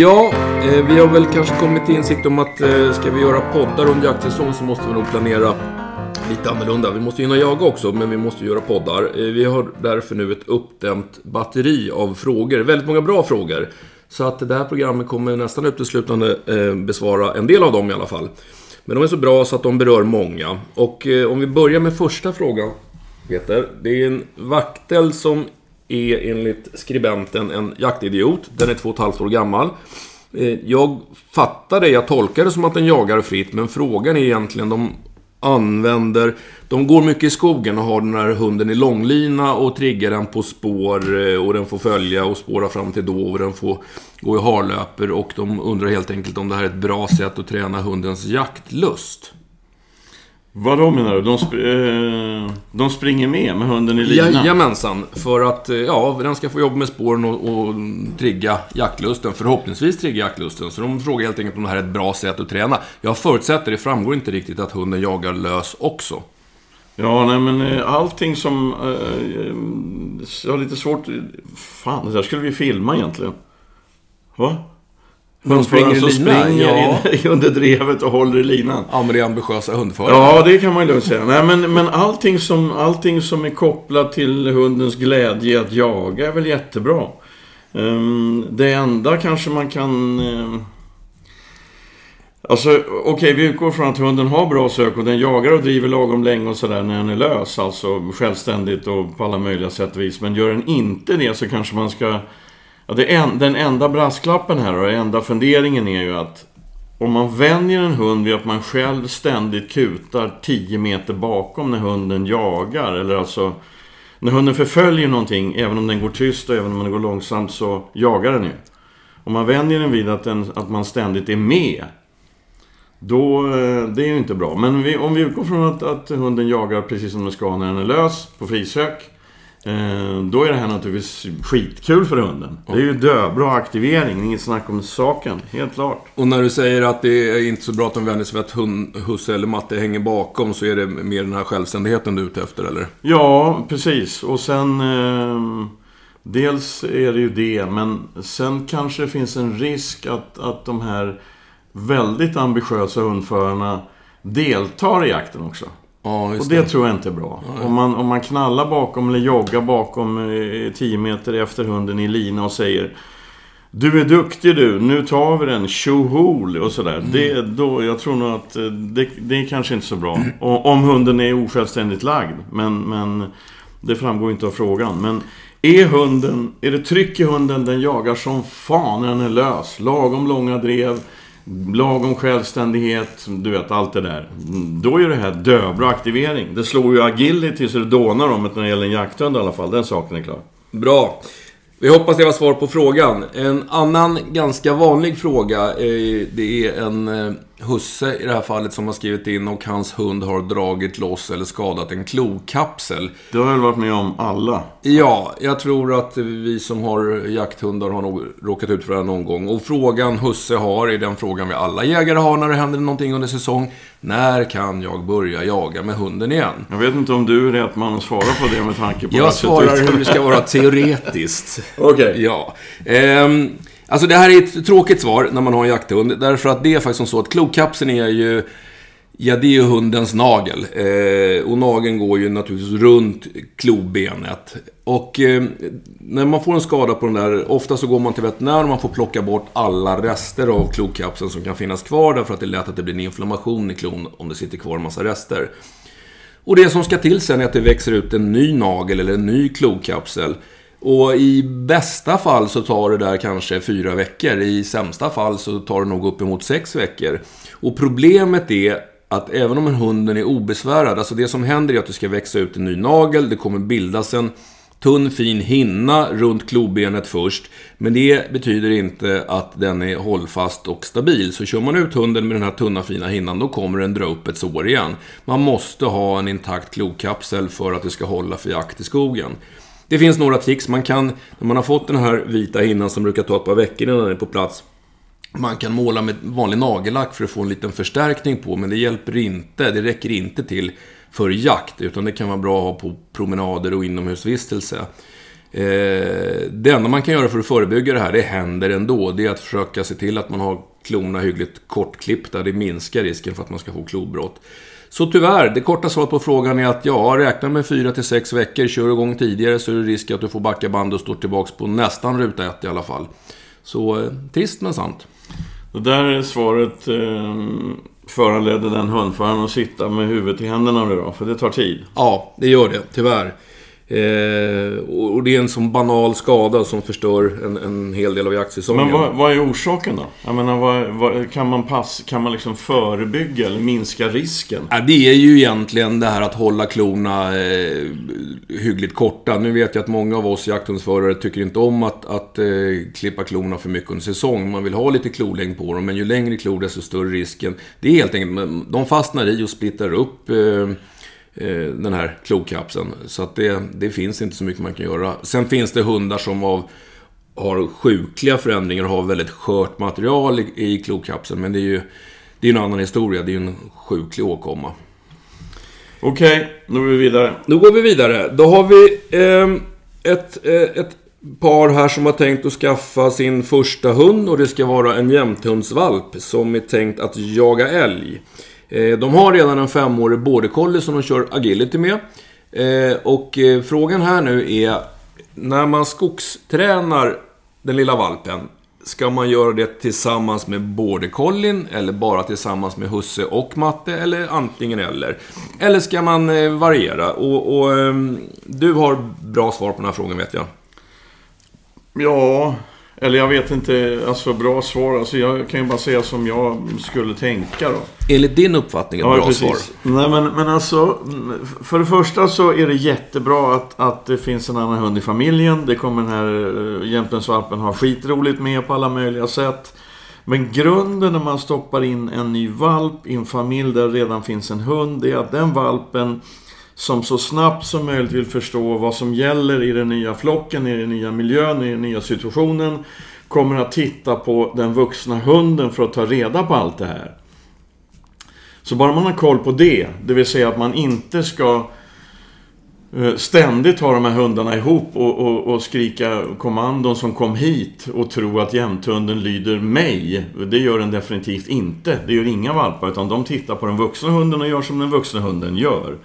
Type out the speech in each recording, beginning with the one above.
Ja, eh, vi har väl kanske kommit till insikt om att eh, ska vi göra poddar under jaktsäsong så måste vi nog planera lite annorlunda. Vi måste hinna jaga också, men vi måste göra poddar. Eh, vi har därför nu ett uppdämt batteri av frågor. Väldigt många bra frågor. Så att det här programmet kommer nästan uteslutande besvara en del av dem i alla fall. Men de är så bra så att de berör många. Och om vi börjar med första frågan, Peter. Det är en vaktel som är enligt skribenten en jaktidiot. Den är två och ett halvt år gammal. Eh, jag fattar det, jag tolkar det som att den jagar fritt, men frågan är egentligen, de använder... De går mycket i skogen och har den här hunden i långlina och triggar den på spår eh, och den får följa och spåra fram till då och den får gå i harlöper och de undrar helt enkelt om det här är ett bra sätt att träna hundens jaktlust. Vad då menar du? De, sp- eh, de springer med med hunden i linan? Jajamensan, för att eh, ja, den ska få jobba med spåren och, och trigga jaktlusten. Förhoppningsvis trigga jaktlusten. Så de frågar helt enkelt om det här är ett bra sätt att träna. Jag förutsätter, det framgår inte riktigt, att hunden jagar lös också. Ja, nej men eh, allting som... Eh, jag har lite svårt... Fan, det där skulle vi filma egentligen. Va? De springer i lina, springer ja. in under drevet och håller i linan. Ja, men det är ambitiösa hundförare. Ja, det kan man ju lugnt säga. Nej, men, men allting, som, allting som är kopplat till hundens glädje att jaga är väl jättebra. Ehm, det enda kanske man kan... ehm, Alltså, okej, vi utgår från att hunden har bra sök och den jagar och driver lagom länge och sådär när den är lös. Alltså självständigt och på alla möjliga sätt och vis. Men gör den inte det så kanske man ska... Ja, det en, den enda brasklappen här och den enda funderingen är ju att om man vänjer en hund vid att man själv ständigt kutar 10 meter bakom när hunden jagar, eller alltså när hunden förföljer någonting, även om den går tyst och även om den går långsamt så jagar den ju. Om man vänjer den vid att, den, att man ständigt är med, då, eh, det är ju inte bra. Men vi, om vi utgår från att, att hunden jagar precis som den ska när den är lös, på frisök. Eh, då är det här naturligtvis skitkul för hunden. Det är ju döbra aktivering, inget snack om saken. Helt klart. Och när du säger att det är inte så bra att de vänjer sig vid att hund, husse eller matte hänger bakom så är det mer den här självständigheten du är ute efter, eller? Ja, precis. Och sen... Eh, dels är det ju det, men sen kanske det finns en risk att, att de här väldigt ambitiösa hundförarna deltar i jakten också. Ja, Och det det. tror jag inte är bra. Om man, om man knallar bakom eller joggar bakom eh, 10 meter efter hunden i lina och säger Du är duktig du, nu tar vi den, tjohol och sådär. Det, då, jag tror nog att eh, det, det är kanske inte så bra. Och, om hunden är osjälvständigt lagd. Men, men det framgår inte av frågan. Men är hunden, är det tryck i hunden, den jagar som fan när den är lös. Lagom långa drev. Lagom självständighet, du vet allt det där. Då är det här döbra aktivering. Det slår ju agility så det dånar om det när det gäller en jakthund i alla fall. Den saken är klar. Bra. Vi hoppas det var svar på frågan. En annan ganska vanlig fråga, det är en eh, husse i det här fallet som har skrivit in och hans hund har dragit loss eller skadat en klokapsel. Det har väl varit med om alla. Ja, jag tror att vi som har jakthundar har nog råkat ut för det här någon gång. Och frågan husse har är den frågan vi alla jägare har när det händer någonting under säsong. När kan jag börja jaga med hunden igen? Jag vet inte om du är rätt man att svara på det med tanke på Jag svarar hur det ska vara teoretiskt. Okej. Ja. Ehm, alltså det här är ett tråkigt svar när man har en jakthund. Därför att det är faktiskt som så att klokapseln är ju... Ja, det är ju hundens nagel. Eh, och nageln går ju naturligtvis runt klobenet. Och eh, när man får en skada på den där, ofta så går man till veterinär och man får plocka bort alla rester av klokapseln som kan finnas kvar. Därför att det är lätt att det blir en inflammation i klon om det sitter kvar en massa rester. Och det som ska till sen är att det växer ut en ny nagel eller en ny klokapsel. Och i bästa fall så tar det där kanske fyra veckor. I sämsta fall så tar det nog uppemot sex veckor. Och problemet är att även om en hunden är obesvärad, alltså det som händer är att det ska växa ut en ny nagel, det kommer bildas en tunn fin hinna runt klobenet först. Men det betyder inte att den är hållfast och stabil. Så kör man ut hunden med den här tunna fina hinnan, då kommer den dra upp ett sår igen. Man måste ha en intakt klokapsel för att det ska hålla för jakt i skogen. Det finns några tricks. Man kan, när man har fått den här vita hinnan som brukar ta ett par veckor innan den är på plats, man kan måla med vanlig nagellack för att få en liten förstärkning på, men det hjälper inte. Det räcker inte till för jakt, utan det kan vara bra att ha på promenader och inomhusvistelse. Eh, det enda man kan göra för att förebygga det här, det händer ändå. Det är att försöka se till att man har klorna hyggligt kortklippta. Det minskar risken för att man ska få klobrott. Så tyvärr, det korta svaret på frågan är att ja, räkna med 4-6 veckor. Kör igång tidigare så är det risk att du får backa band och står tillbaka på nästan ruta 1 i alla fall. Så eh, trist men sant. Det där svaret eh, föranledde den hundföraren att sitta med huvudet i händerna nu då, för det tar tid. Ja, det gör det, tyvärr. Eh, och det är en sån banal skada som förstör en, en hel del av jaktsäsongen. Men vad, vad är orsaken då? Jag menar, vad, vad, kan man, pass, kan man liksom förebygga eller minska risken? Ja, det är ju egentligen det här att hålla klorna eh, hyggligt korta. Nu vet jag att många av oss jakthundsförare tycker inte om att, att eh, klippa klorna för mycket under säsong. Man vill ha lite klolängd på dem, men ju längre klor desto större risken. Det är helt enkelt, de fastnar i och splittrar upp eh, Eh, den här klokapseln. Så att det, det finns inte så mycket man kan göra. Sen finns det hundar som av, har sjukliga förändringar och har väldigt skört material i, i klokapseln. Men det är ju det är en annan historia. Det är ju en sjuklig åkomma. Okej, okay, då går vi vidare. Då går vi vidare. Då har vi eh, ett, eh, ett par här som har tänkt att skaffa sin första hund och det ska vara en jämthundsvalp som är tänkt att jaga älg. Eh, de har redan en femårig border collie som de kör agility med. Eh, och eh, frågan här nu är, när man skogstränar den lilla valpen, Ska man göra det tillsammans med border collien eller bara tillsammans med husse och matte eller antingen eller? Eller ska man variera? Och, och ehm, du har bra svar på den här frågan vet jag. Ja, eller jag vet inte, alltså bra svar. Alltså jag kan ju bara säga som jag skulle tänka då. Enligt din uppfattning ett ja, bra precis. svar? Nej men, men alltså, för det första så är det jättebra att, att det finns en annan hund i familjen. Det kommer den här uh, jämtlandsvalpen ha skitroligt med på alla möjliga sätt. Men grunden när man stoppar in en ny valp i en familj där det redan finns en hund, det är att den valpen som så snabbt som möjligt vill förstå vad som gäller i den nya flocken, i den nya miljön, i den nya situationen. Kommer att titta på den vuxna hunden för att ta reda på allt det här. Så bara man har koll på det, det vill säga att man inte ska eh, ständigt ha de här hundarna ihop och, och, och, skrika kommandon som kom hit och tro att jämthunden lyder mig. Det gör den definitivt inte. Det gör inga valpar, utan de tittar på den vuxna hunden och gör som den vuxna hunden gör.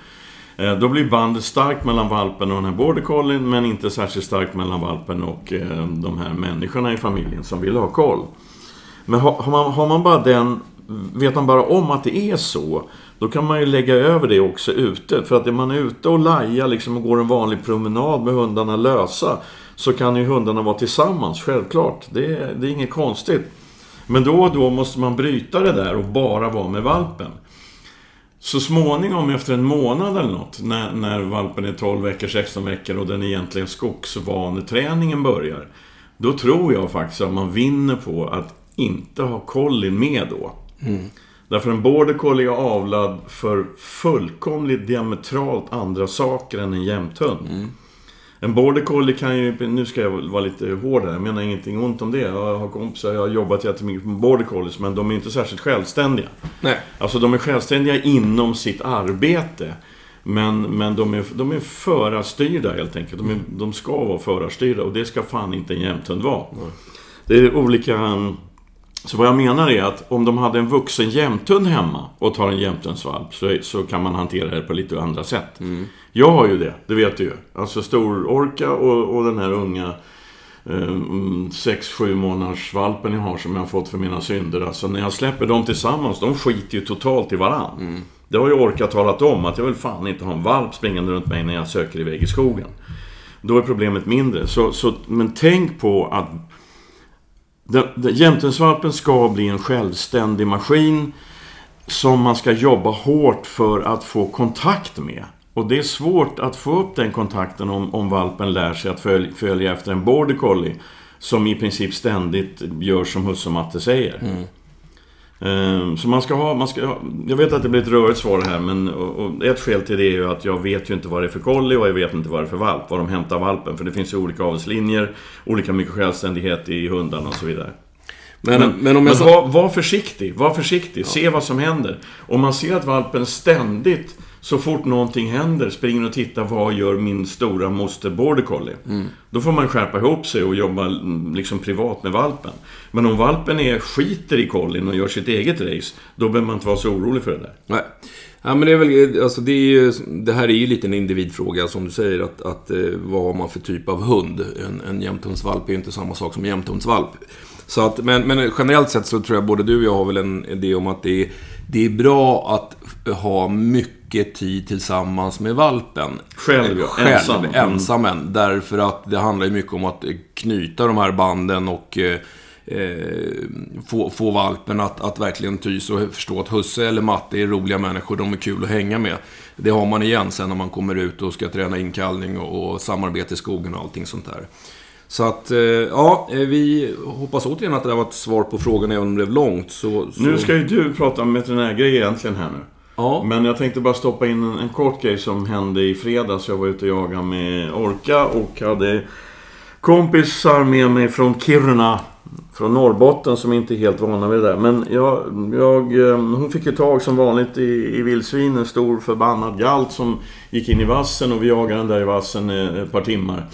Eh, då blir bandet starkt mellan valpen och den här border collien men inte särskilt starkt mellan valpen och eh, de här människorna i familjen som vill ha koll. Men har man, har man bara den, vet man bara om att det är så, då kan man ju lägga över det också ute. För att är man ute och lajar liksom och går en vanlig promenad med hundarna lösa, så kan ju hundarna vara tillsammans, självklart. Det, det är inget konstigt. Men då och då måste man bryta det där och bara vara med valpen. Så småningom efter en månad eller något, när, när valpen är 12 veckor, 16 veckor och den egentligen skogsvaneträningen börjar. Då tror jag faktiskt att man vinner på att inte ha kollin med då. Mm. Därför en border collie är avlad för fullkomligt diametralt andra saker än en jämthund. Mm. En border collie kan ju, nu ska jag vara lite hård här, jag menar ingenting ont om det. Jag har kompisar, jag har jobbat jättemycket med border collies, men de är inte särskilt självständiga. Nej. Alltså de är självständiga inom sitt arbete. Men, men de, är, de är förarstyrda helt enkelt. De, är, de ska vara förarstyrda och det ska fan inte en jämthund vara. Nej. Det är olika så vad jag menar är att om de hade en vuxen jämthund hemma och tar en jämthundsvalp så, så kan man hantera det på lite andra sätt. Mm. Jag har ju det, det vet du ju. Alltså stor-orka och, och den här unga 6-7 eh, månaders valpen jag har som jag har fått för mina synder. Alltså när jag släpper dem tillsammans, de skiter ju totalt i varann. Mm. Det har ju Orka talat om, att jag vill fan inte ha en valp springande runt mig när jag söker iväg i skogen. Då är problemet mindre. Så, så, men tänk på att Jämtensvalpen ska bli en självständig maskin som man ska jobba hårt för att få kontakt med. Och det är svårt att få upp den kontakten om, om valpen lär sig att följ, följa efter en border collie som i princip ständigt gör som husse och matte säger. Mm. Ehm, så man ska ha, man ska, jag vet att det blir ett rörigt svar här men och ett skäl till det är ju att jag vet ju inte vad det är för collie och jag vet inte vad det är för valp, var de hämtar valpen. För det finns ju olika avelslinjer, olika mycket självständighet i hundarna och så vidare. Men, men, men om jag men var, var, försiktig, var försiktig, ja. se vad som händer. Om man ser att valpen ständigt så fort någonting händer springer och tittar vad gör min stora moster border collie. Då får man skärpa ihop sig och jobba mm, liksom privat med valpen. Men om valpen är skiter i collien och gör sitt eget race, då behöver man inte vara så orolig för det där. Nej. Ja, men det, är väl, alltså det, är ju, det här är ju lite en individfråga som du säger. Att, att, eh, vad har man för typ av hund? En, en jämthundsvalp är ju inte samma sak som en jämthundsvalp. Så att, men, men generellt sett så tror jag både du och jag har väl en idé om att det är, det är bra att ha mycket tid tillsammans med valpen. Själv, ja. Själv, Ensam. ensam. Mm. ensammen. Därför att det handlar ju mycket om att knyta de här banden och eh, eh, få, få valpen att, att verkligen tys och förstå att husse eller matte är roliga människor, de är kul att hänga med. Det har man igen sen när man kommer ut och ska träna inkallning och, och samarbete i skogen och allting sånt där. Så att, eh, ja, eh, vi hoppas återigen att det där var ett svar på frågan även om det blev långt. Så, så... Nu ska ju du prata om veterinärgrejer egentligen här nu. Ja, Men jag tänkte bara stoppa in en, en kort grej som hände i fredags. Jag var ute och jagade med Orka och hade kompisar med mig från Kiruna. Från Norrbotten som inte är helt vana vid det där. Men jag, jag, eh, hon fick ju tag som vanligt i, i vildsvin. En stor förbannad galt som gick in i vassen och vi jagade den där i vassen eh, ett par timmar.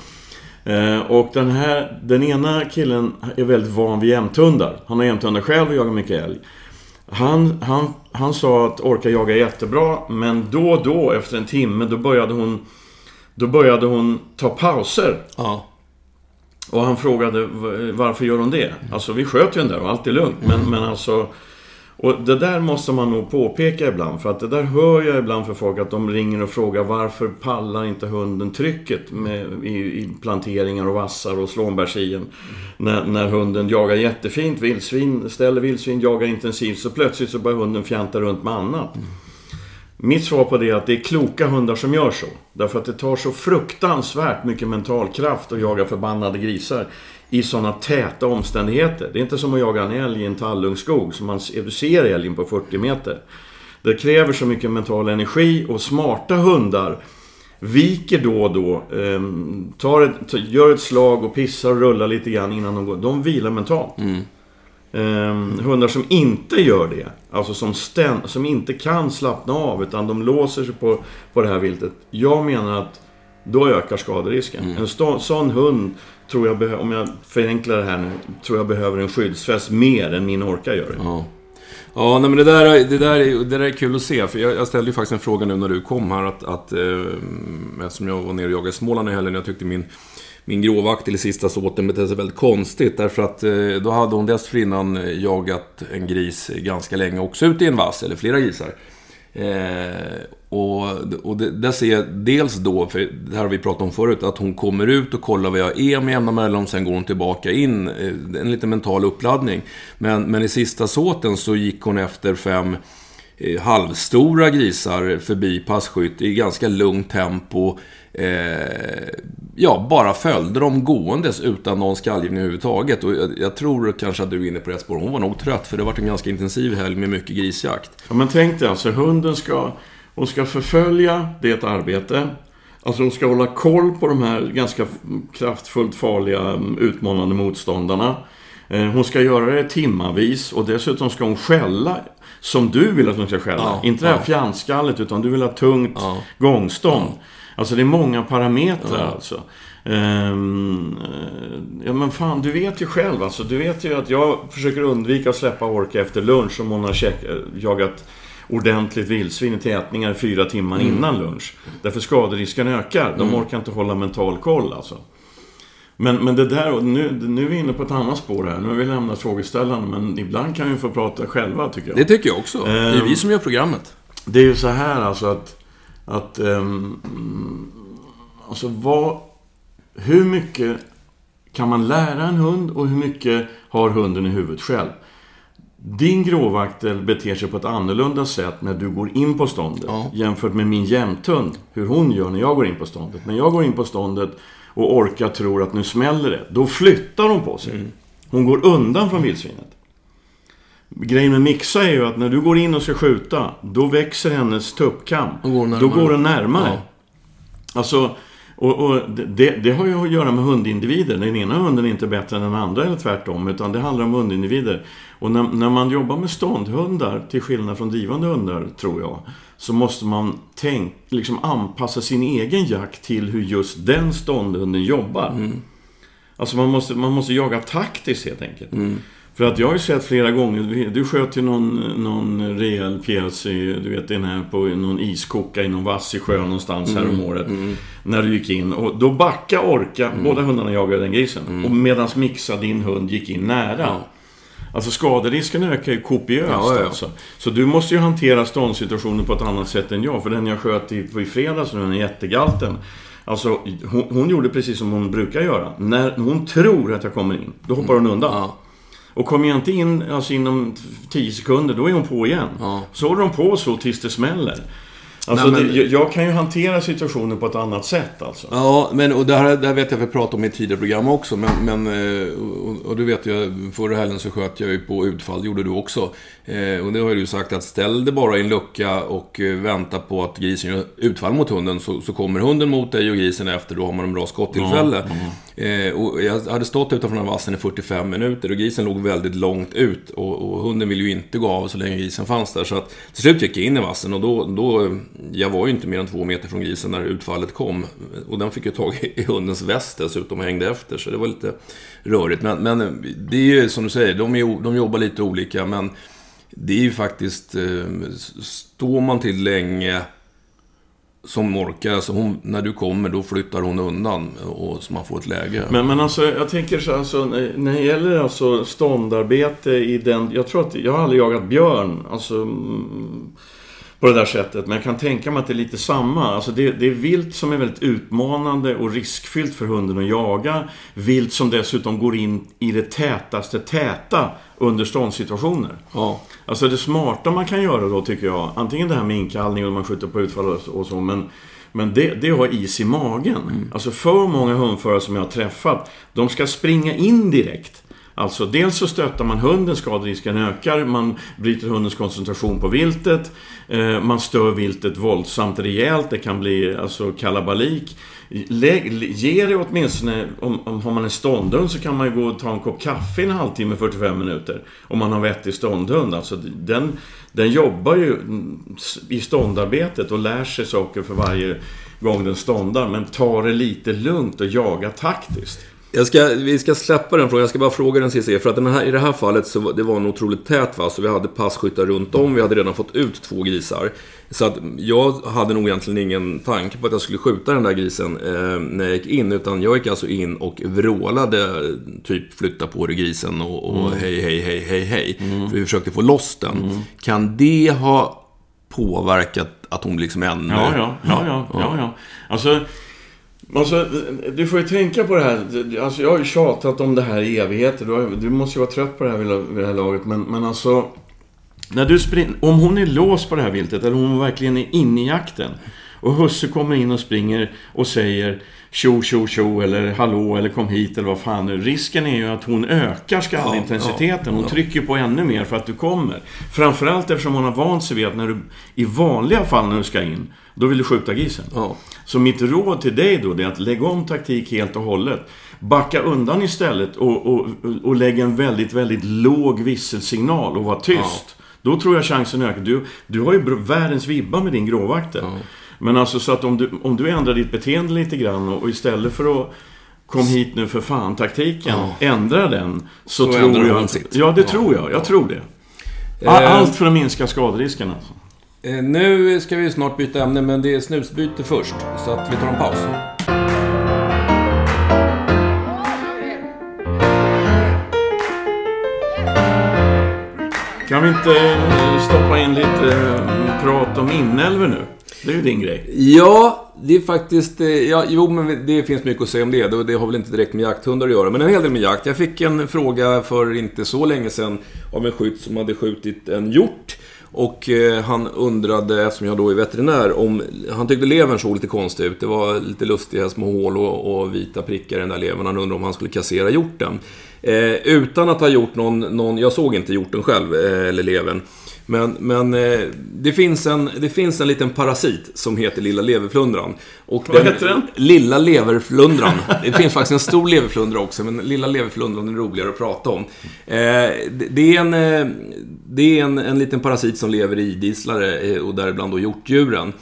Eh, och den här, den ena killen är väldigt van vid jämthundar. Han har jämthundar själv och jagar mycket älg. Han, han, han sa att Orka jagar jättebra, men då och då efter en timme då började hon Då började hon ta pauser. ja. Och han frågade "V- varför gör hon det? Alltså vi sköt ju den där och allt är lugnt. Men, men alltså... Och det där måste man nog påpeka ibland. För att det där hör jag ibland för folk att de ringer och frågar varför pallar inte hunden trycket med, i, i planteringar och vassar och slånbärsien. När, när hunden jagar jättefint, vildsvin, ställer vildsvin, jagar intensivt. Så plötsligt så börjar hunden fjanta runt med annat. Mitt svar på det är att det är kloka hundar som gör så. Därför att det tar så fruktansvärt mycket mental kraft att jaga förbannade grisar i sådana täta omständigheter. Det är inte som att jaga en älg i en tallungskog som man du ser älgen på 40 meter. Det kräver så mycket mental energi och smarta hundar viker då och då, ehm, tar ett, gör ett slag och pissar och rullar lite grann innan de går. De vilar mentalt. Ehm, hundar som inte gör det, alltså som, sten, som inte kan slappna av utan de låser sig på, på det här viltet. Jag menar att då ökar skaderisken. En stå, sån hund, tror jag, om jag förenklar det här nu, tror jag behöver en skyddsväst mer än min orka gör. Ja. Ja, nej, men det där, är- det, där är, det där är kul att se. För jag, jag ställde ju faktiskt en fråga nu när du kom här. Att, att, eh, eftersom jag var nere och jagade i Småland i helgen. Jag tyckte min, min gråvakt i sista såten betedde sig väldigt konstigt. Därför att eh, då hade hon dessförinnan jagat en gris ganska länge. Också ute i en vass, eller flera grisar. Eh, och och det, där ser jag dels då, för det här har vi pratat om förut, att hon kommer ut och kollar vad jag är med jämna mellanrum, sen går hon tillbaka in. Eh, En liten mental uppladdning. Men, men i sista såten så gick hon efter fem eh, halvstora grisar förbi passkytt i ganska lugnt tempo. Eh, ja, bara följde dem gåendes utan någon skallgivning överhuvudtaget. Och jag, jag tror kanske att du är inne på rätt spår. Hon var nog trött, för det var en ganska intensiv helg med mycket grisjakt. Ja, men tänk dig alltså, hunden ska, hon ska förfölja, det är ett arbete. Alltså hon ska hålla koll på de här ganska kraftfullt farliga, mm, utmanande motståndarna. Eh, Hon ska göra det timmavis och dessutom ska hon skälla som du vill att hon ska skälla. Ja, Inte det här ja. fjantskallet, utan du vill ha tungt Ja. gångstånd. Alltså det är många parametrar alltså. Ehm, eh, ja men fan, du vet ju själv alltså. Du vet ju att jag försöker undvika att släppa orka efter lunch om hon har check, eh, jagat ordentligt vildsvin i tätningar fyra timmar innan lunch. Därför skaderisken ökar. De orkar inte hålla mental koll alltså. Men, men det där, nu, nu är vi inne på ett annat spår här. Nu har vi lämnat frågeställarna, men ibland kan vi få prata själva tycker jag. Det tycker jag också. Det är Ehm. vi som gör programmet. Det är ju så här alltså att... att mm, alltså vad... Hur mycket kan man lära en hund och hur mycket har hunden i huvudet själv? Din gråvaktel beter sig på ett annorlunda sätt när du går in på ståndet Ja. jämfört med min jämthund. Hur hon gör när jag går in på ståndet. När jag går in på ståndet och orkar tror att nu smäller det. Då flyttar hon på sig. Mm. Hon går undan från vildsvinet. Grejen med Mixa är ju att när du går in och ska skjuta, då växer hennes tuppkam. Då går Då går den närmare. Ja. Alltså, Och, och det, det, har ju att göra med hundindivider. Den ena hunden är inte bättre än den andra eller tvärtom. Utan det handlar om hundindivider. Och när, när man jobbar med ståndhundar, till skillnad från drivande hundar, tror jag. Så måste man tänk, liksom anpassa sin egen jakt till hur just den ståndhunden jobbar. Mm. Alltså man måste, man måste jaga taktiskt helt enkelt. Mm. För att jag har ju sett flera gånger, du sköt ju någon, någon rejäl pjäs du vet den här på någon iskoka i någon vass i sjön någonstans mm. här om året. Mm. När du gick in och då backa orka, mm. båda hundarna jagade den grisen. Mm. Och medans Mixa, din hund, gick in nära. Ja. Alltså skaderisken ökar ju kopiöst ja, ja. alltså. Så du måste ju hantera ståndsituationen på ett annat sätt än jag. För den jag sköt i, i fredags, den jättegalten. Alltså, hon, hon, gjorde precis som hon brukar göra. När hon tror att jag kommer in, då hoppar hon undan. Ja. Och kommer jag inte in alltså inom 10 sekunder, då är hon på igen. Ja. Så håller de på så tills det smäller. Alltså, Nej, men... det, jag kan ju hantera situationen på ett annat sätt alltså. Ja, men och det här, det här vet jag vi pratade om i tidigare program också. Men, men eh, och, och, du vet ju, förra helgen så sköt jag ju på utfall, det gjorde du också. Eh, och det har ju du sagt att ställ dig bara i en lucka och eh, vänta på att grisen gör utfall mot hunden. Så, så kommer hunden mot dig och grisen efter, då har man en bra skottillfälle. Mm, mm. Eh, och jag hade stått utanför den här vassen i 45 minuter och grisen låg väldigt långt ut. Och, och, hunden ville ju inte gå av så länge grisen fanns där. Så att till slut gick jag in i vassen och då, då jag var ju inte mer än två meter från grisen när utfallet kom. Och den fick ju tag i hundens väst dessutom och hängde efter, så det var lite rörigt. Men, men det är ju som du säger, de, är, de jobbar lite olika, men det är ju faktiskt... Eh, står man till länge som orkar, alltså hon, när du kommer då flyttar hon undan och så man får ett läge. Men, men alltså jag tänker så alltså, när det gäller alltså ståndarbete i den, jag tror att, jag har aldrig jagat björn, alltså mm, på det där sättet. Men jag kan tänka mig att det är lite samma. Alltså det, det är vilt som är väldigt utmanande och riskfyllt för hunden att jaga. Vilt som dessutom går in i det tätaste täta under ståndsituationer. Ja. Alltså det smarta man kan göra då tycker jag, antingen det här med inkallning och man skjuter på utfall och så, men men det, det har is i magen. Mm. Alltså för många hundförare som jag har träffat, de ska springa in direkt. Alltså dels så stöttar man hunden, skaderisken ökar, man bryter hundens koncentration på viltet, eh, man stör viltet våldsamt rejält, det kan bli alltså kalabalik. Lägg, ge det åtminstone, om, om har man en ståndhund så kan man ju gå och ta en kopp kaffe i en halvtimme, 45 minuter. Om man har vettig ståndhund. Alltså den, den jobbar ju i ståndarbetet och lär sig saker för varje gång den ståndar. Men ta det lite lugnt och jaga taktiskt. Jag ska, vi ska släppa den frågan. Jag ska bara fråga den sista. För att den här, i det här fallet så det var en otroligt tät va? Så vi hade passkyttar runt om. Vi hade redan fått ut två grisar. Så att jag hade nog egentligen ingen tanke på att jag skulle skjuta den där grisen eh, när jag gick in. Utan jag gick alltså in och vrålade typ flytta på dig grisen och, och mm. hej, hej, hej, hej, hej. Mm. För vi försökte få loss den. Mm. Kan det ha påverkat att hon liksom ännu... Ja, ja, ja, ja, ja. ja. Alltså... Alltså, du får ju tänka på det här. Alltså, jag har ju tjatat om det här i evigheter. Du, du måste ju vara trött på det här vid det här laget. Men, men alltså... När du spring, om hon är låst på det här viltet, eller om hon verkligen är inne i jakten. Och husse kommer in och springer och säger tjo, tjo, tjo eller hallå eller kom hit eller vad fan nu. Risken är ju att hon ökar skallintensiteten. Hon trycker på ännu mer för att du kommer. Framförallt eftersom hon har vant sig vid att när du i vanliga fall när du ska in, då vill du skjuta grisen. Så mitt råd till dig då är att lägga om taktik helt och hållet. Backa undan istället och, och, och lägg en väldigt, väldigt låg visselsignal och var tyst. Ja. Då tror jag chansen ökar. Du, du har ju världens vibba med din gråvakter. Ja. Men alltså så att om du, om du ändrar ditt beteende lite grann och, och istället för att Kom hit nu för fan taktiken, ja. ändra den. Så, så tror jag... Sitt. Ja, det ja. tror jag. Jag tror det. Eh. Allt för att minska skaderisken alltså. Eh, nu ska vi snart byta ämne, men det är snusbyte först. Så att vi tar en paus. Kan vi inte eh, stoppa in lite eh, prat om inälvor nu? Det är ju din grej. Ja, det är faktiskt... Ja, jo, men det finns mycket att säga om det. Det har väl inte direkt med jakthundar att göra, men en hel del med jakt. Jag fick en fråga för inte så länge sedan av en skytt som hade skjutit en hjort. Och eh, han undrade, eftersom jag då är veterinär, om... Han tyckte levern såg lite konstig ut. Det var lite lustiga små hål och, och vita prickar i den där levern. Han undrade om han skulle kassera hjorten. Eh, utan att ha gjort någon, någon, jag såg inte hjorten själv, eh, eller levern. Men, men eh, det, finns en, det finns en liten parasit som heter lilla leverflundran. Och Vad heter den? Lilla leverflundran. Det finns faktiskt en stor leverflundra också, men lilla leverflundran är roligare att prata om. Eh, det, är, en, eh, det är en, en liten parasit som lever i idisslare och däribland då hjortdjuren.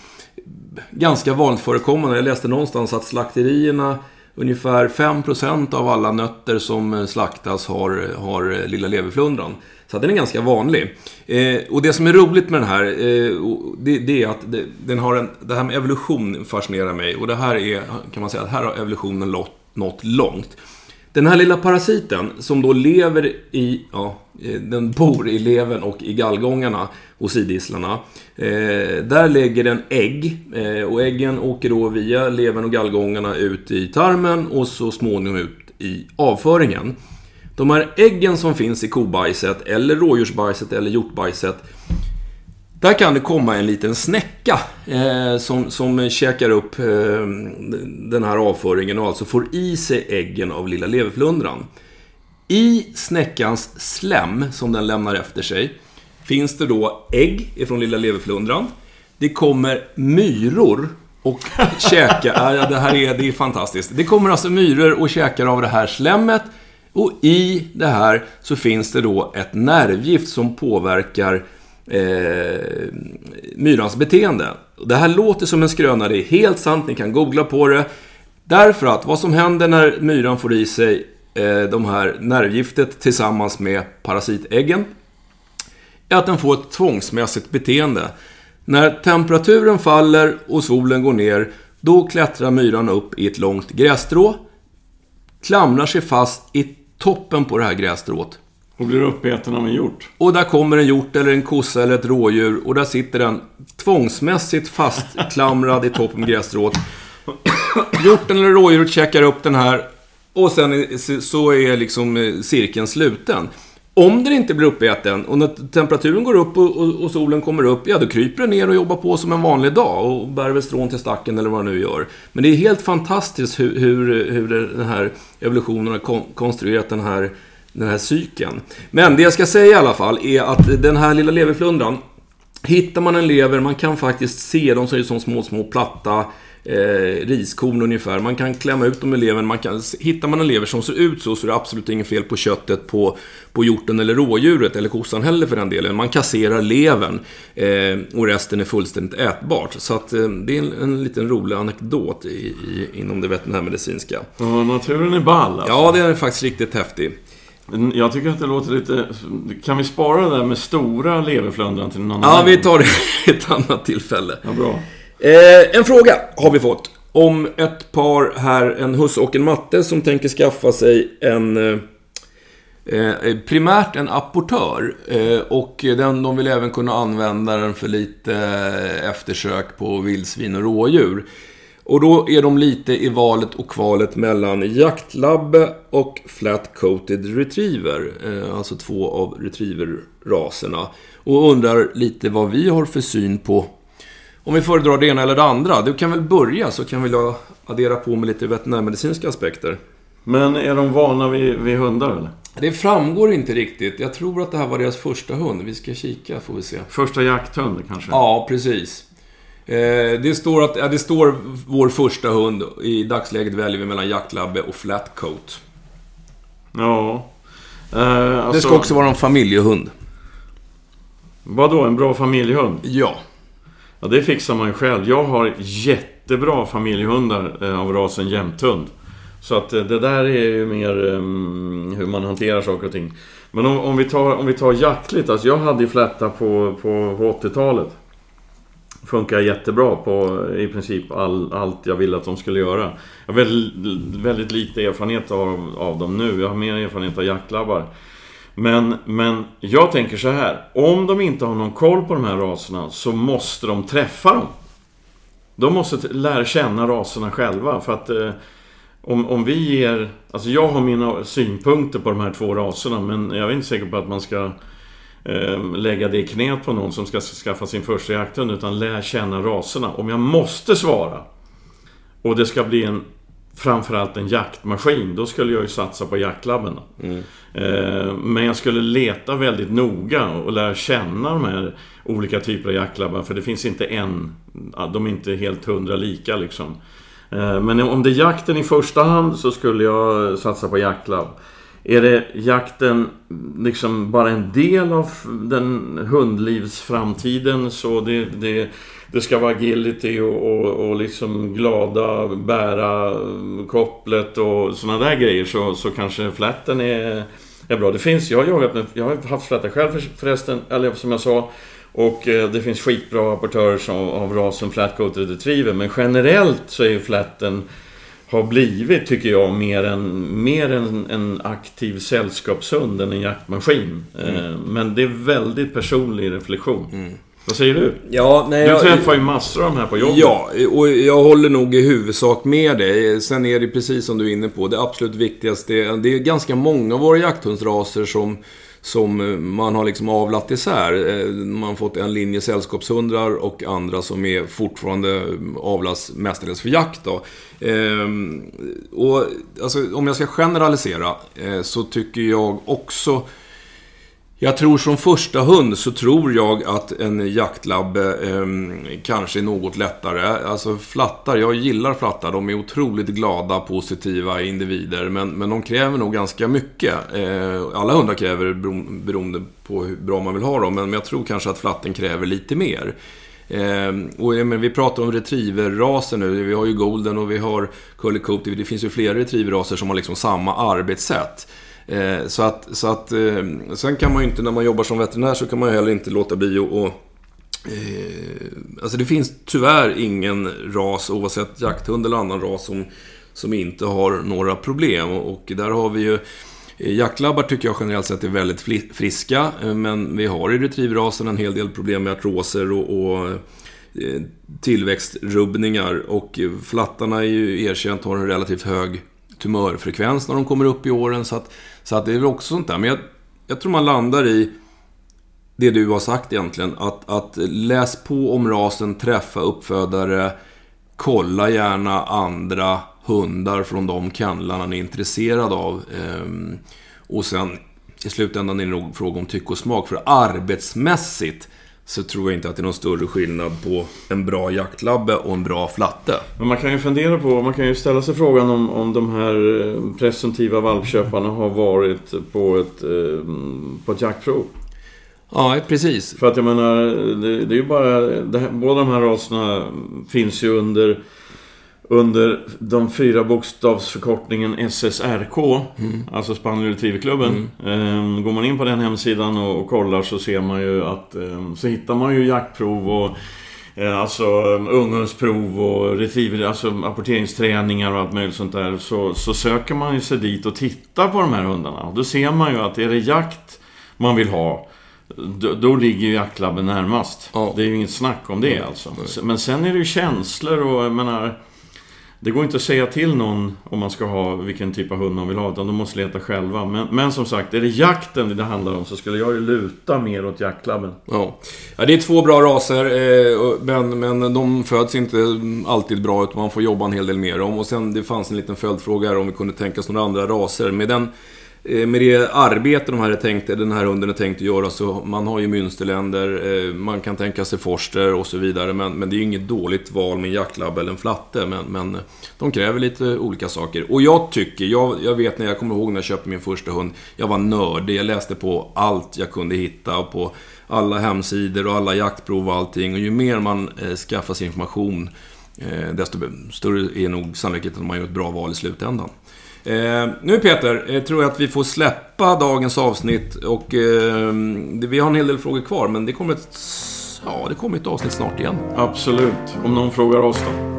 Ganska vanligt förekommande. Jag läste någonstans att slakterierna Ungefär 5% av alla nötter som slaktas har, har lilla leverflundran. Så den är ganska vanlig. Eh, och det som är roligt med den här, eh, det, det, är att det, den har en, det här med evolution fascinerar mig. Och det här är, kan man säga, att här har evolutionen nått långt. Den här lilla parasiten som då lever i, ja, eh, den bor i levern och i gallgångarna hos idisslarna. Eh, där lägger den ägg eh, och äggen åker då via levern och gallgångarna ut i tarmen och så småningom ut i avföringen. De här äggen som finns i kobajset, eller rådjursbajset eller hjortbajset där kan det komma en liten snäcka eh, som, som käkar upp eh, den här avföringen och alltså får i sig äggen av lilla leverflundran. I snäckans slem som den lämnar efter sig finns det då ägg ifrån lilla leverflundran. Det kommer myror och käkar. ja, det här är, det är fantastiskt. Det kommer alltså myror och käkar av det här slemmet. Och i det här så finns det då ett nervgift som påverkar eh, myrans beteende. Det här låter som en skröna, det är helt sant, ni kan googla på det. Därför att vad som händer när myran får i sig eh, de här nervgiftet tillsammans med parasitäggen är att den får ett tvångsmässigt beteende. När temperaturen faller och solen går ner, då klättrar myran upp i ett långt grässtrå, klamrar sig fast i toppen på det här grässtrået och blir uppäten av en hjort. Och där kommer en hjort eller en kossa eller ett rådjur och där sitter den tvångsmässigt fastklamrad i toppen med grässtrået. Hjorten eller rådjuret checkar upp den här och sen så är liksom eh, cirkeln sluten. Om den inte blir uppäten och när temperaturen går upp och, och, och, solen kommer upp, ja då kryper den ner och jobbar på som en vanlig dag och bär väl strån till stacken eller vad den nu gör. Men det är helt fantastiskt hur, hur, hur den här evolutionen har konstruerat den här den här cykeln. Men det jag ska säga i alla fall är att den här lilla leverflundran Hittar man en lever, man kan faktiskt se dem som är som små, små platta eh, riskorn ungefär. Man kan klämma ut dem i levern. Man kan, hittar man en lever som ser ut så, så är det absolut inget fel på köttet på, på hjorten eller rådjuret, eller kossan heller för den delen. Man kasserar levern eh, och resten är fullständigt ätbart. Så att, eh, det är en, en liten rolig anekdot i, i, inom det veterinärmedicinska. Ja, naturen är ball alltså. Ja, det är faktiskt riktigt häftig. Jag tycker att det låter lite... Kan vi spara det där med stora leverflundran till någon annan Ja, vi tar det ett annat tillfälle. Ja, bra. Eh, en fråga har vi fått. Om ett par här, en husse och en matte, som tänker skaffa sig en... Eh, eh primärt en apportör. Eh, och den, de vill även kunna använda den för lite eh, eftersök på vildsvin och rådjur. Och då är de lite i valet och kvalet mellan jaktlabbe och flat-coated retriever. Eh, alltså två av retriever-raserna. Och undrar lite vad vi har för syn på om vi föredrar det ena eller det andra. Du kan väl börja så kan vi addera på med lite veterinärmedicinska aspekter. Men är de vana vid, vid hundar eller? Det framgår inte riktigt. Jag tror att det här var deras första hund. Vi ska kika får vi se. Första jakthund kanske? Ja, precis. Eh, det, står att, ja, det står vår första hund. I dagsläget väljer vi mellan jaktlabbe och flatcoat. Ja. Eh, alltså, det ska också vara en familjehund. Vadå, en bra familjehund? Ja. Ja, det fixar man ju själv. Jag har jättebra familjehundar eh, av rasen jämthund. Så att eh, det där är ju mer um, hur man hanterar saker och ting. Men om, om, vi, tar, om vi tar jaktligt, alltså jag hade ju flätta på, på 80-talet funkar jättebra på eh, i princip all, allt jag ville att de skulle göra. Jag har väldigt, väldigt lite erfarenhet av, av dem nu. Jag har mer erfarenhet av jaktlabbar. Men, men jag tänker så här. Om de inte har någon koll på de här raserna så måste de träffa dem. De måste lära känna raserna själva. För att eh, om, om vi ger... Alltså jag har mina synpunkter på de här två raserna men jag är inte säker på att man ska eh, lägga det i knät på någon som ska skaffa sin första jakthund utan lär känna raserna. Om jag måste svara och det ska bli en framförallt en jaktmaskin, då skulle jag ju satsa på jaktlabben. Mm. Eh, men jag skulle leta väldigt noga och lära känna de här olika typer av jaktlabbar. För det finns inte en, de är inte helt hundra lika liksom. Eh, men om det är jakten i första hand så skulle jag satsa på jaktlabb. Är det jakten liksom bara en del av den hundlivsframtiden så det, det, det ska vara agility och, och, och liksom glada, bära kopplet och sådana där grejer så, så kanske flatten är, är bra. Det finns, jag har jagat med, jag har haft flatter själv förresten, eller som jag sa. Och eh, det finns skitbra apportörer av, av rasen Flatcoated Retriever. Men generellt så är ju flatten har blivit, tycker jag, mer en, mer en, en aktiv sällskapshund än en jaktmaskin. Mm. Eh, men det är väldigt personlig reflektion. Mm. Vad säger du? Ja, nej, du jag, träffar ju massor av de här på jobbet. Ja, och jag håller nog i huvudsak med dig. Sen är det precis som du är inne på, det absolut viktigaste, det är ganska många av våra jakthundsraser som som eh, man har liksom avlat isär. Eh, man har fått en linje sällskapshundar och andra som är fortfarande avlas mestadels för jakt. Då. Ehm, och alltså, om jag ska generalisera eh, så tycker jag också jag tror som första hund så tror jag att en jaktlabbe eh, kanske är något lättare. Alltså flattar, jag gillar flattar. De är otroligt glada, positiva individer. Men, men de kräver nog ganska mycket. Eh, alla hundar kräver beroende på hur bra man vill ha dem. Men jag tror kanske att flatten kräver lite mer. Eh, och, men vi pratar om retrieverraser nu. Vi har ju golden och vi har curly coat. Det finns ju flera retrieverraser som har liksom samma arbetssätt. Eh, så att, så att eh, sen kan man ju inte, när man jobbar som veterinär, så kan man ju heller inte låta bli att eh, Alltså det finns tyvärr ingen ras, oavsett jakthund eller annan ras, som, som inte har några problem. Och där har vi ju eh, Jaktlabbar tycker jag generellt sett är väldigt friska, eh, men vi har i retrieverrasen en hel del problem med artroser och, och eh, tillväxtrubbningar. Och flattarna är ju erkänt har en relativt hög tumörfrekvens när de kommer upp i åren. Så att, så att det är väl också sånt där. Men jag, jag tror man landar i det du har sagt egentligen. Att, att läs på om rasen, träffa uppfödare, kolla gärna andra hundar från de kennlarna ni är intresserad av. Ehm, och sen i slutändan är det nog fråga om tycke och smak. För arbetsmässigt så tror jag inte att det är någon större skillnad på en bra jaktlabbe och en bra flatte. Men man kan ju fundera på, man kan ju ställa sig frågan om, om de här eh, presumtiva valpköparna har varit på ett, eh, på ett jaktprov. Ja, precis. För att jag menar, det, det är ju bara... Här, båda de här raserna finns ju under under de fyra bokstavsförkortningen SSRK, mm. alltså Spaniel Retrieverklubben. Mm. Ehm, går man in på den hemsidan och, och kollar så ser man ju att ehm, så hittar man ju jaktprov och eh, Alltså ungdomsprov och retriever, alltså apporteringsträningar och allt möjligt sånt där. Så, så söker man ju sig dit och tittar på de här hundarna. Då ser man ju att är det jakt man vill ha då, då ligger ju jaktlabben närmast. Ja. Det är ju inget snack om det alltså. Men sen är det ju känslor och jag menar... Det går inte att säga till någon om man ska ha vilken typ av hund man vill ha, utan de måste leta själva. Men, men som sagt, är det jakten det handlar om så skulle jag ju luta mer åt jaktlabben. Ja. ja, det är två bra raser, eh, men, men de föds inte alltid bra, utan man får jobba en hel del med dem. Och sen, det fanns en liten följdfråga här om vi kunde tänka oss några andra raser. Med den Eh, med det arbete de här är tänkt, den här hunden är tänkt att göra så man har ju mönsterländer, eh, man kan tänka sig forster och så vidare. Men, men det är ju inget dåligt val med en jaktlabb eller en flatte. Men, men de kräver lite olika saker. Och jag tycker, jag, jag vet när jag kommer ihåg när jag köpte min första hund. Jag var nördig, jag läste på allt jag kunde hitta. På alla hemsidor och alla jaktprov och allting. Och ju mer man eh, skaffar sig information eh, desto större är nog sannolikheten att man gör ett bra val i slutändan. Eh, nu Peter, jag tror jag att vi får släppa dagens avsnitt och eh, vi har en hel del frågor kvar men det kommer ett, ja, det kommer ett avsnitt snart igen. Absolut, om någon frågar oss då.